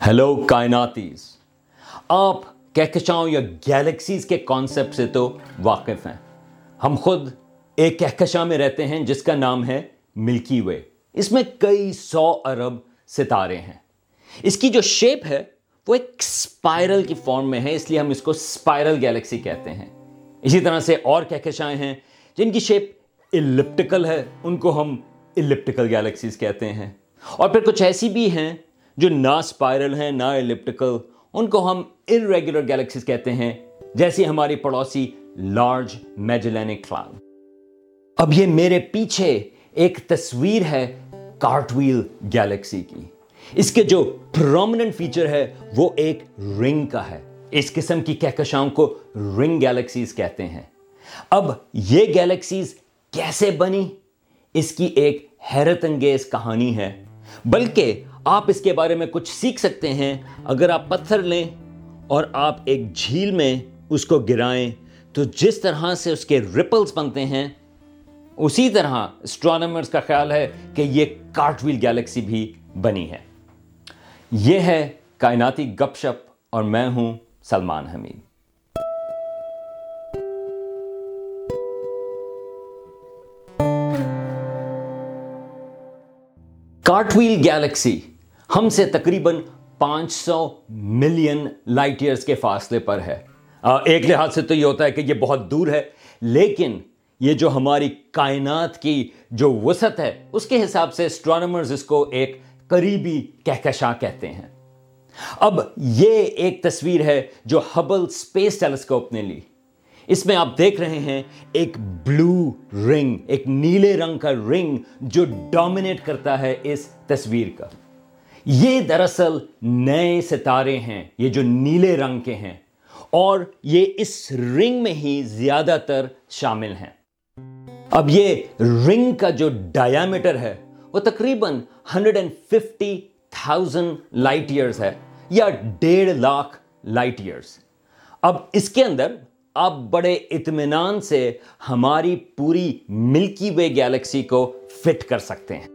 Hello کائناتیز آپ کہکشاؤں یا galaxies کے کانسیپٹ سے تو واقف ہیں ہم خود ایک کہکشاں میں رہتے ہیں جس کا نام ہے ملکی وے اس میں کئی سو ارب ستارے ہیں اس کی جو شیپ ہے وہ ایک سپائرل کی فارم میں ہے اس لیے ہم اس کو سپائرل گیلیکسی کہتے ہیں اسی طرح سے اور کہکشائیں ہیں جن کی شیپ الپٹیکل ہے ان کو ہم الپٹیکل گیلیکسیز کہتے ہیں اور پھر کچھ ایسی بھی ہیں جو نہ اسپائرل ہیں نہ الپٹیکل ان کو ہم ریگولر گیلیکسیز کہتے ہیں جیسی ہماری پڑوسی لارج میجلینک کلاؤڈ اب یہ میرے پیچھے ایک تصویر ہے کارٹویل گیلیکسی کی۔ اس کے جو پرومننٹ فیچر ہے، وہ ایک رنگ کا ہے۔ اس قسم کی کہکشاؤں کو رنگ گیلیکسیز کہتے ہیں۔ اب یہ گیلیکسیز کیسے بنی اس کی ایک حیرت انگیز کہانی ہے۔ بلکہ آپ اس کے بارے میں کچھ سیکھ سکتے ہیں۔ اگر آپ پتھر لیں اور آپ ایک جھیل میں اس کو گرائیں، تو جس طرح سے اس کے رپلز بنتے ہیں، اسی طرح اسٹرانومرز کا خیال ہے کہ یہ کارٹویل گیلیکسی بھی بنی ہے۔ یہ ہے کائناتی گپ شپ اور میں ہوں سلمان حمید۔ کارٹویل گیلیکسی ہم سے تقریباً پانچ سو ملین لائٹ ایئرس کے فاصلے پر ہے۔ ایک لحاظ سے تو یہ ہوتا ہے کہ یہ بہت دور ہے، لیکن یہ جو ہماری کائنات کی جو وسعت ہے، اس کے حساب سے اسٹرانومرز اس کو ایک قریبی کہکشاں کہتے ہیں۔ اب یہ ایک تصویر ہے جو ہبل اسپیس ٹیلیسکوپ نے لی۔ اس میں آپ دیکھ رہے ہیں ایک بلو رنگ ایک نیلے رنگ کا رنگ جو ڈومینیٹ کرتا ہے اس تصویر کا۔ یہ دراصل نئے ستارے ہیں، یہ جو نیلے رنگ کے ہیں، اور یہ اس رنگ میں ہی زیادہ تر شامل ہیں۔ اب یہ رنگ کا جو ڈایامیٹر ہے، وہ تقریباً hundred and fifty thousand light years ہے، یا ڈیڑھ لاکھ لائٹ ایئرس اب اس کے اندر آپ بڑے اطمینان سے ہماری پوری ملکی وے گیلیکسی کو فٹ کر سکتے ہیں۔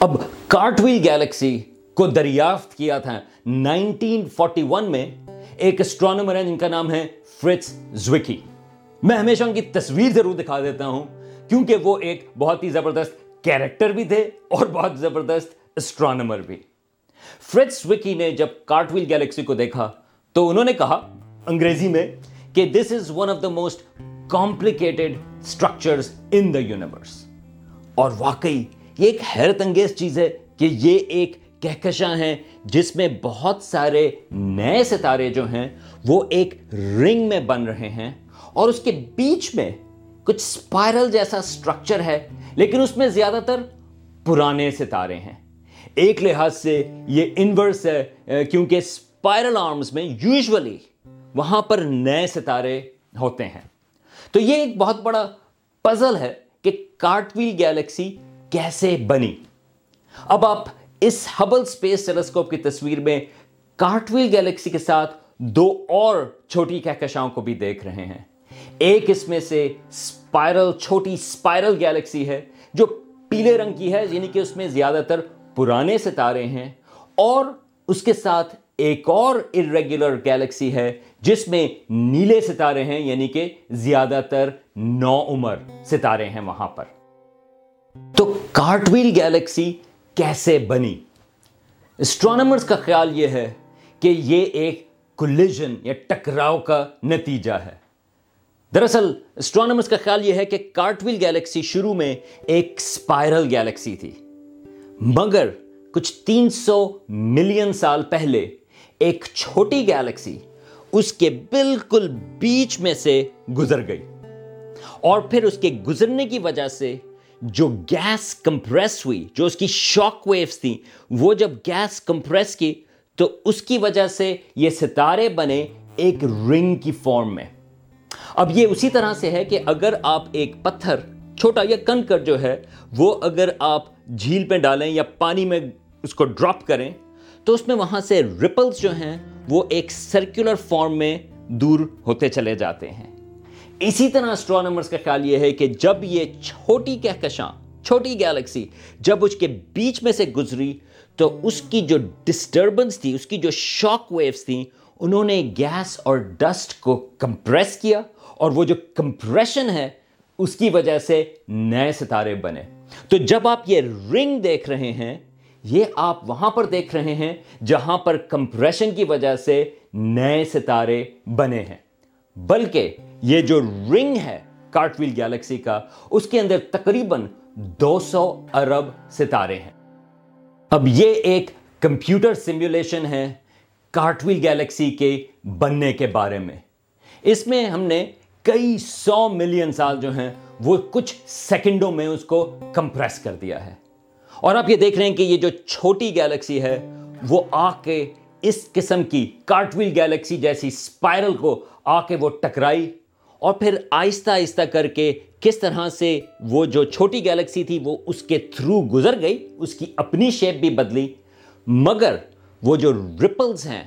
اب کارٹویل گیلیکسی کو دریافت کیا تھا۔ نائنٹین فورٹی ون میں ایک اسٹرانومر ہے جن کا نام ہے فرٹس زوکی میں ہمیشہ ان کی تصویر ضرور دکھا دیتا ہوں، کیونکہ وہ ایک بہت ہی زبردست کیریکٹر بھی تھے اور بہت زبردست اسٹرانومر بھی۔ فرٹس وکی نے جب کارٹویل گیلیکسی کو دیکھا، تو انہوں نے کہا انگریزی میں کہ this is one of the most complicated structure in the universe اور واقعی یہ ایک حیرت انگیز چیز ہے کہ یہ ایک کہکشاں ہیں، جس میں بہت سارے نئے ستارے جو ہیں، وہ ایک رنگ میں بن رہے ہیں اور اس کے بیچ میں کچھ سپائرل جیسا سٹرکچر ہے، لیکن اس میں زیادہ تر پرانے ستارے ہیں۔ ایک لحاظ سے یہ انورس ہے کیونکہ سپائرل آرمز میں یوزولی وہاں پر نئے ستارے ہوتے ہیں۔ تو یہ ایک بہت بڑا پزل ہے کہ کارٹویل گیلیکسی کیسے بنی۔ اب آپ اس ہبل سپیس ٹیلیسکوپ کی تصویر میں کارٹویل گیلیکسی کے ساتھ دو اور چھوٹی کہکشاؤں کو بھی دیکھ رہے ہیں۔ ایک اس میں سے سپائرل چھوٹی سپائرل گیلیکسی ہے، جو پیلے رنگ کی ہے یعنی کہ اس میں زیادہ تر پرانے ستارے ہیں۔ اور اس کے ساتھ ایک اور ارریگولر گیلیکسی ہے، جس میں نیلے ستارے ہیں یعنی کہ زیادہ تر نو عمر ستارے ہیں وہاں پر۔ تو کارٹویل گیلیکسی کیسے بنی؟ اسٹرانومرز کا خیال یہ ہے کہ یہ ایک کلیجن یا ٹکراؤ کا نتیجہ ہے۔ دراصل اسٹرانومرز کا خیال یہ ہے کہ کارٹویل گیلیکسی شروع میں ایک سپائرل گیلیکسی تھی۔ مگر کچھ تین سو ملین سال پہلے ایک چھوٹی گیلیکسی اس کے بالکل بیچ میں سے گزر گئی۔ اور پھر اس کے گزرنے کی وجہ سے جو گیس کمپریس ہوئی، جو اس کی شاک ویوز تھیں، وہ جب گیس کمپریس کی، تو اس کی وجہ سے یہ ستارے بنے ایک رنگ کی فارم میں۔ اب یہ اسی طرح سے ہے کہ اگر آپ ایک پتھر چھوٹا یا کنکر جو ہے، وہ اگر آپ جھیل پہ ڈالیں یا پانی میں اس کو ڈراپ کریں، تو اس میں وہاں سے رپلز جو ہیں، وہ ایک سرکولر فارم میں دور ہوتے چلے جاتے ہیں۔ اسی طرح اسٹرانومرز کا خیال یہ ہے کہ جب یہ چھوٹی کہکشاں، چھوٹی گیلیکسی جب اس کے بیچ میں سے گزری، تو اس کی جو ڈسٹربنس تھی، اس کی جو شاک ویوز تھیں، انہوں نے گیس اور ڈسٹ کو کمپریس کیا اور وہ جو کمپریشن ہے، اس کی وجہ سے نئے ستارے بنے۔ تو جب آپ یہ رنگ دیکھ رہے ہیں، یہ آپ وہاں پر دیکھ رہے ہیں جہاں پر کمپریشن کی وجہ سے نئے ستارے بنے ہیں۔ بلکہ یہ جو رنگ ہے کارٹویل گیلیکسی کا، اس کے اندر تقریباً دو سو ارب ستارے ہیں۔ اب یہ ایک کمپیوٹر سیمولیشن ہے کارٹویل گیلیکسی کے بننے کے بارے میں۔ اس میں ہم نے کئی سو ملین سال جو ہیں، وہ کچھ سیکنڈوں میں اس کو کمپریس کر دیا ہے۔ اور آپ یہ دیکھ رہے ہیں کہ یہ جو چھوٹی گیلیکسی ہے، وہ آ کے اس قسم کی کارٹویل گیلیکسی جیسی سپائرل کو آ کے وہ ٹکرائی اور پھر آہستہ آہستہ کر کے کس طرح سے وہ جو چھوٹی گیلیکسی تھی وہ اس کے تھرو گزر گئی، اس کی اپنی شیپ بھی بدلی۔ مگر وہ جو رپلز ہیں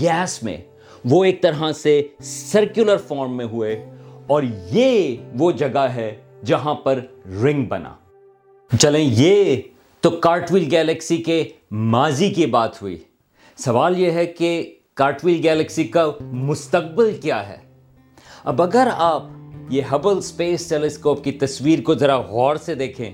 گیس میں، وہ ایک طرح سے سرکولر فارم میں ہوئے اور یہ وہ جگہ ہے جہاں پر رنگ بنا۔ چلیں، یہ تو کارٹویل گیلیکسی کے ماضی کی بات ہوئی۔ سوال یہ ہے کہ کارٹویل گیلیکسی کا مستقبل کیا ہے؟ اب اگر آپ یہ ہبل اسپیس ٹیلیسکوپ کی تصویر کو ذرا غور سے دیکھیں،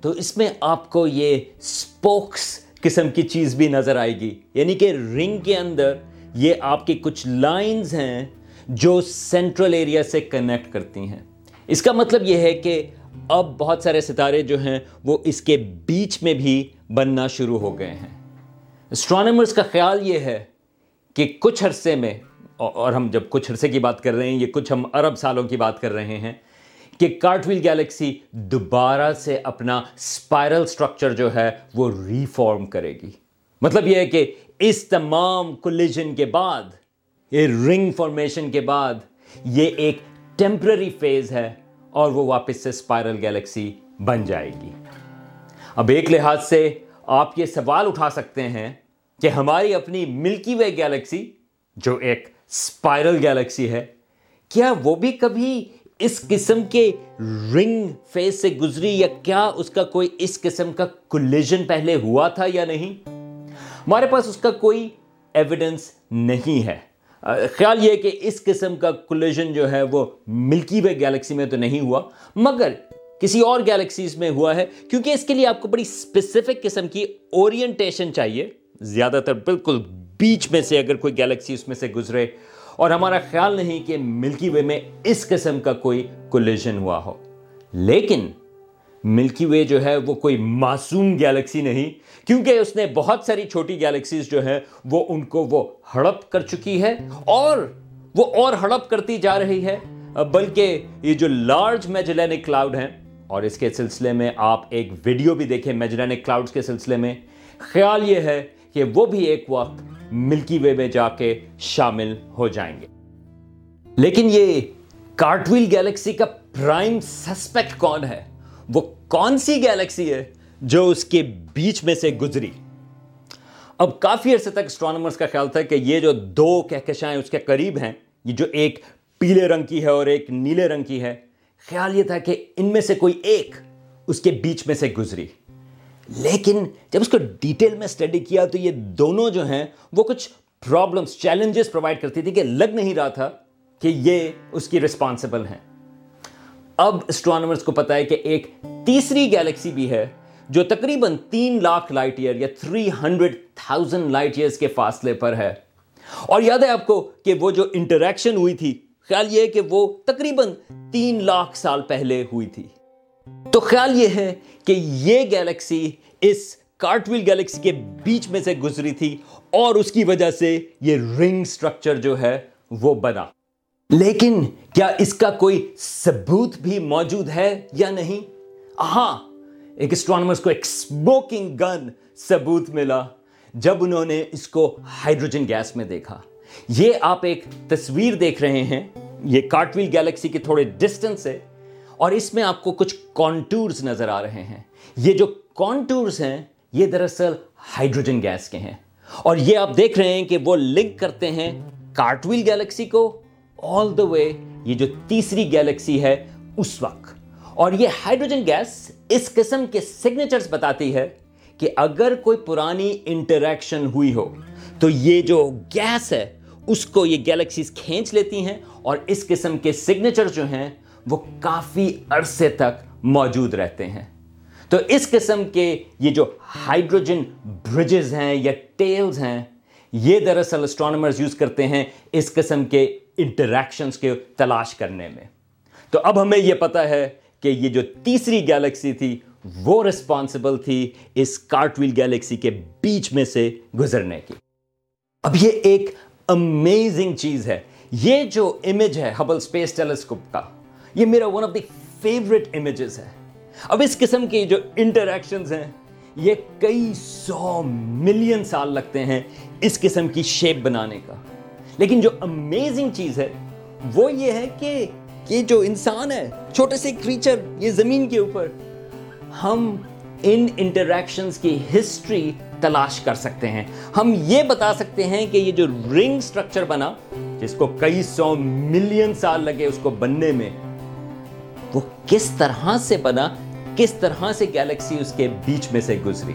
تو اس میں آپ کو یہ سپوکس قسم کی چیز بھی نظر آئے گی۔ یعنی کہ رنگ کے اندر یہ آپ کی کچھ لائنز ہیں جو سینٹرل ایریا سے کنیکٹ کرتی ہیں۔ اس کا مطلب یہ ہے کہ اب بہت سارے ستارے جو ہیں وہ اس کے بیچ میں بھی بننا شروع ہو گئے ہیں۔ اسٹرانمرز کا خیال یہ ہے کہ کچھ عرصے میں، اور ہم جب کچھ عرصے کی بات کر رہے ہیں یہ کچھ ہم ارب سالوں کی بات کر رہے ہیں، کہ کارٹویل گیلیکسی دوبارہ سے اپنا اسپائرل سٹرکچر جو ہے، وہ ریفارم کرے گی۔ مطلب یہ ہے کہ اس تمام کولیجن کے بعد، یہ رنگ فارمیشن کے بعد، یہ ایک ٹیمپرری فیز ہے، اور وہ واپس سے اسپائرل گیلیکسی بن جائے گی۔ اب ایک لحاظ سے آپ یہ سوال اٹھا سکتے ہیں کہ ہماری اپنی ملکی وے گیلیکسی، جو ایک اسپائرل گیلیکسی ہے، کیا وہ بھی کبھی اس قسم کے رنگ فیز سے گزری یا کیا اس کا کوئی اس قسم کا کولیجن پہلے ہوا تھا یا نہیں؟ ہمارے پاس اس کا کوئی ایویڈنس نہیں ہے۔ خیال یہ کہ اس قسم کا کولیجن جو ہے وہ ملکی وے گیلیکسی میں تو نہیں ہوا، مگر کسی اور گیلیکسیز میں ہوا ہے، کیونکہ اس کے لیے آپ کو بڑی اسپیسیفک قسم کی اورینٹیشن چاہیے۔ زیادہ تر بالکل بیچ میں سے اگر کوئی گیلیکسی اس میں سے گزرے، اور ہمارا خیال نہیں کہ ملکی وے میں اس قسم کا کوئی کولیجن ہوا ہو۔ لیکن ملکی وے جو ہے وہ کوئی معصوم گیلیکسی نہیں، کیونکہ اس نے بہت ساری چھوٹی گیلیکسیز جو ہیں وہ ان کو وہ ہڑپ کر چکی ہے، اور وہ اور ہڑپ کرتی جا رہی ہے۔ بلکہ یہ جو لارج میجلینک کلاؤڈ ہیں، اور اس کے سلسلے میں آپ ایک ویڈیو بھی دیکھیں میجلینک کلاؤڈ کے سلسلے میں، خیال یہ ہے کہ وہ بھی ایک وقت ملکی وے میں جا کے شامل ہو جائیں گے۔ لیکن یہ کارٹویل گیلیکسی کا پرائم سسپیکٹ کون ہے؟ وہ کون سی گیلیکسی ہے جو اس کے بیچ میں سے گزری؟ اب کافی عرصے تک اسٹرانومرز کا خیال تھا کہ یہ جو دو کہکشائیں اس کے قریب ہیں، یہ جو ایک پیلے رنگ کی ہے اور ایک نیلے رنگ کی ہے، خیال یہ تھا کہ ان میں سے کوئی ایک اس کے بیچ میں سے گزری۔ لیکن جب اس کو ڈیٹیل میں اسٹڈی کیا تو یہ دونوں جو ہیں وہ کچھ پرابلمس چیلنجز پرووائڈ کرتی تھی کہ لگ نہیں رہا تھا کہ یہ اس کی رسپانسبل ہیں۔ اب اسٹرانومرز کو پتا ہے کہ ایک تیسری گیلیکسی بھی ہے جو تقریباً تین لاکھ لائٹ ایئر یا three hundred thousand light years کے فاصلے پر ہے۔ اور یاد ہے آپ کو کہ وہ جو انٹریکشن ہوئی تھی، خیال یہ ہے کہ وہ تقریباً تین لاکھ سال پہلے ہوئی تھی۔ تو خیال یہ ہے کہ یہ گیلیکسی اس کارٹویل گیلیکسی کے بیچ میں سے گزری تھی اور اس کی وجہ سے یہ رنگ سٹرکچر جو ہے وہ بنا۔ لیکن کیا اس کا کوئی ثبوت بھی موجود ہے یا نہیں؟ ہاں ایک اسٹرانومرز کو ایک سموکنگ گن ثبوت ملا جب انہوں نے اس کو ہائیڈروجن گیس میں دیکھا۔ یہ آپ ایک تصویر دیکھ رہے ہیں، یہ کارٹویل گیلیکسی کے تھوڑے ڈسٹنس ہے۔ اور اس میں آپ کو کچھ کانٹورز نظر آ رہے ہیں۔ یہ جو کانٹورز ہیں، یہ دراصل ہائیڈروجن گیس کے ہیں۔ اور یہ آپ دیکھ رہے ہیں کہ وہ لنک کرتے ہیں کارٹویل گیلیکسی کو آل دا وے یہ جو تیسری گیلیکسی ہے اس وقت۔ اور یہ ہائیڈروجن گیس اس قسم کے سگنیچرز بتاتی ہے کہ اگر کوئی پرانی انٹریکشن ہوئی ہو، تو یہ جو گیس ہے، اس کو یہ گیلیکسیز کھینچ لیتی ہیں اور اس قسم کے سگنیچر جو ہیں وہ کافی عرصے تک موجود رہتے ہیں۔ تو اس قسم کے یہ جو ہائیڈروجن برجز ہیں یا ٹیلز ہیں، یہ دراصل اسٹرانومرز یوز کرتے ہیں اس قسم کے انٹریکشنز کے تلاش کرنے میں۔ تو اب ہمیں یہ پتا ہے کہ یہ جو تیسری گیلیکسی تھی، وہ رسپانسبل تھی اس کارٹویل گیلیکسی کے بیچ میں سے گزرنے کی۔ اب یہ ایک امیزنگ چیز ہے۔ یہ جو امیج ہے ہبل اسپیس ٹیلیسکوپ کا یہ میرا one of the favourite images ہے۔ اب اس قسم کی جو انٹریکشنز ہیں، یہ کئی سو ملین سال لگتے ہیں اس قسم کی شیپ بنانے کا۔ لیکن جو امیزنگ چیز ہے، وہ یہ ہے کہ یہ جو انسان ہے، چھوٹے سے کریچر یہ زمین کے اوپر، ہم ان انٹریکشنز کی ہسٹری تلاش کر سکتے ہیں۔ ہم یہ بتا سکتے ہیں کہ یہ جو رنگ سٹرکچر بنا، جس کو کئی سو ملین سال لگے اس کو بننے میں وہ کس طرح سے بنا، کس طرح سے گیلیکسی اس کے بیچ میں سے گزری؟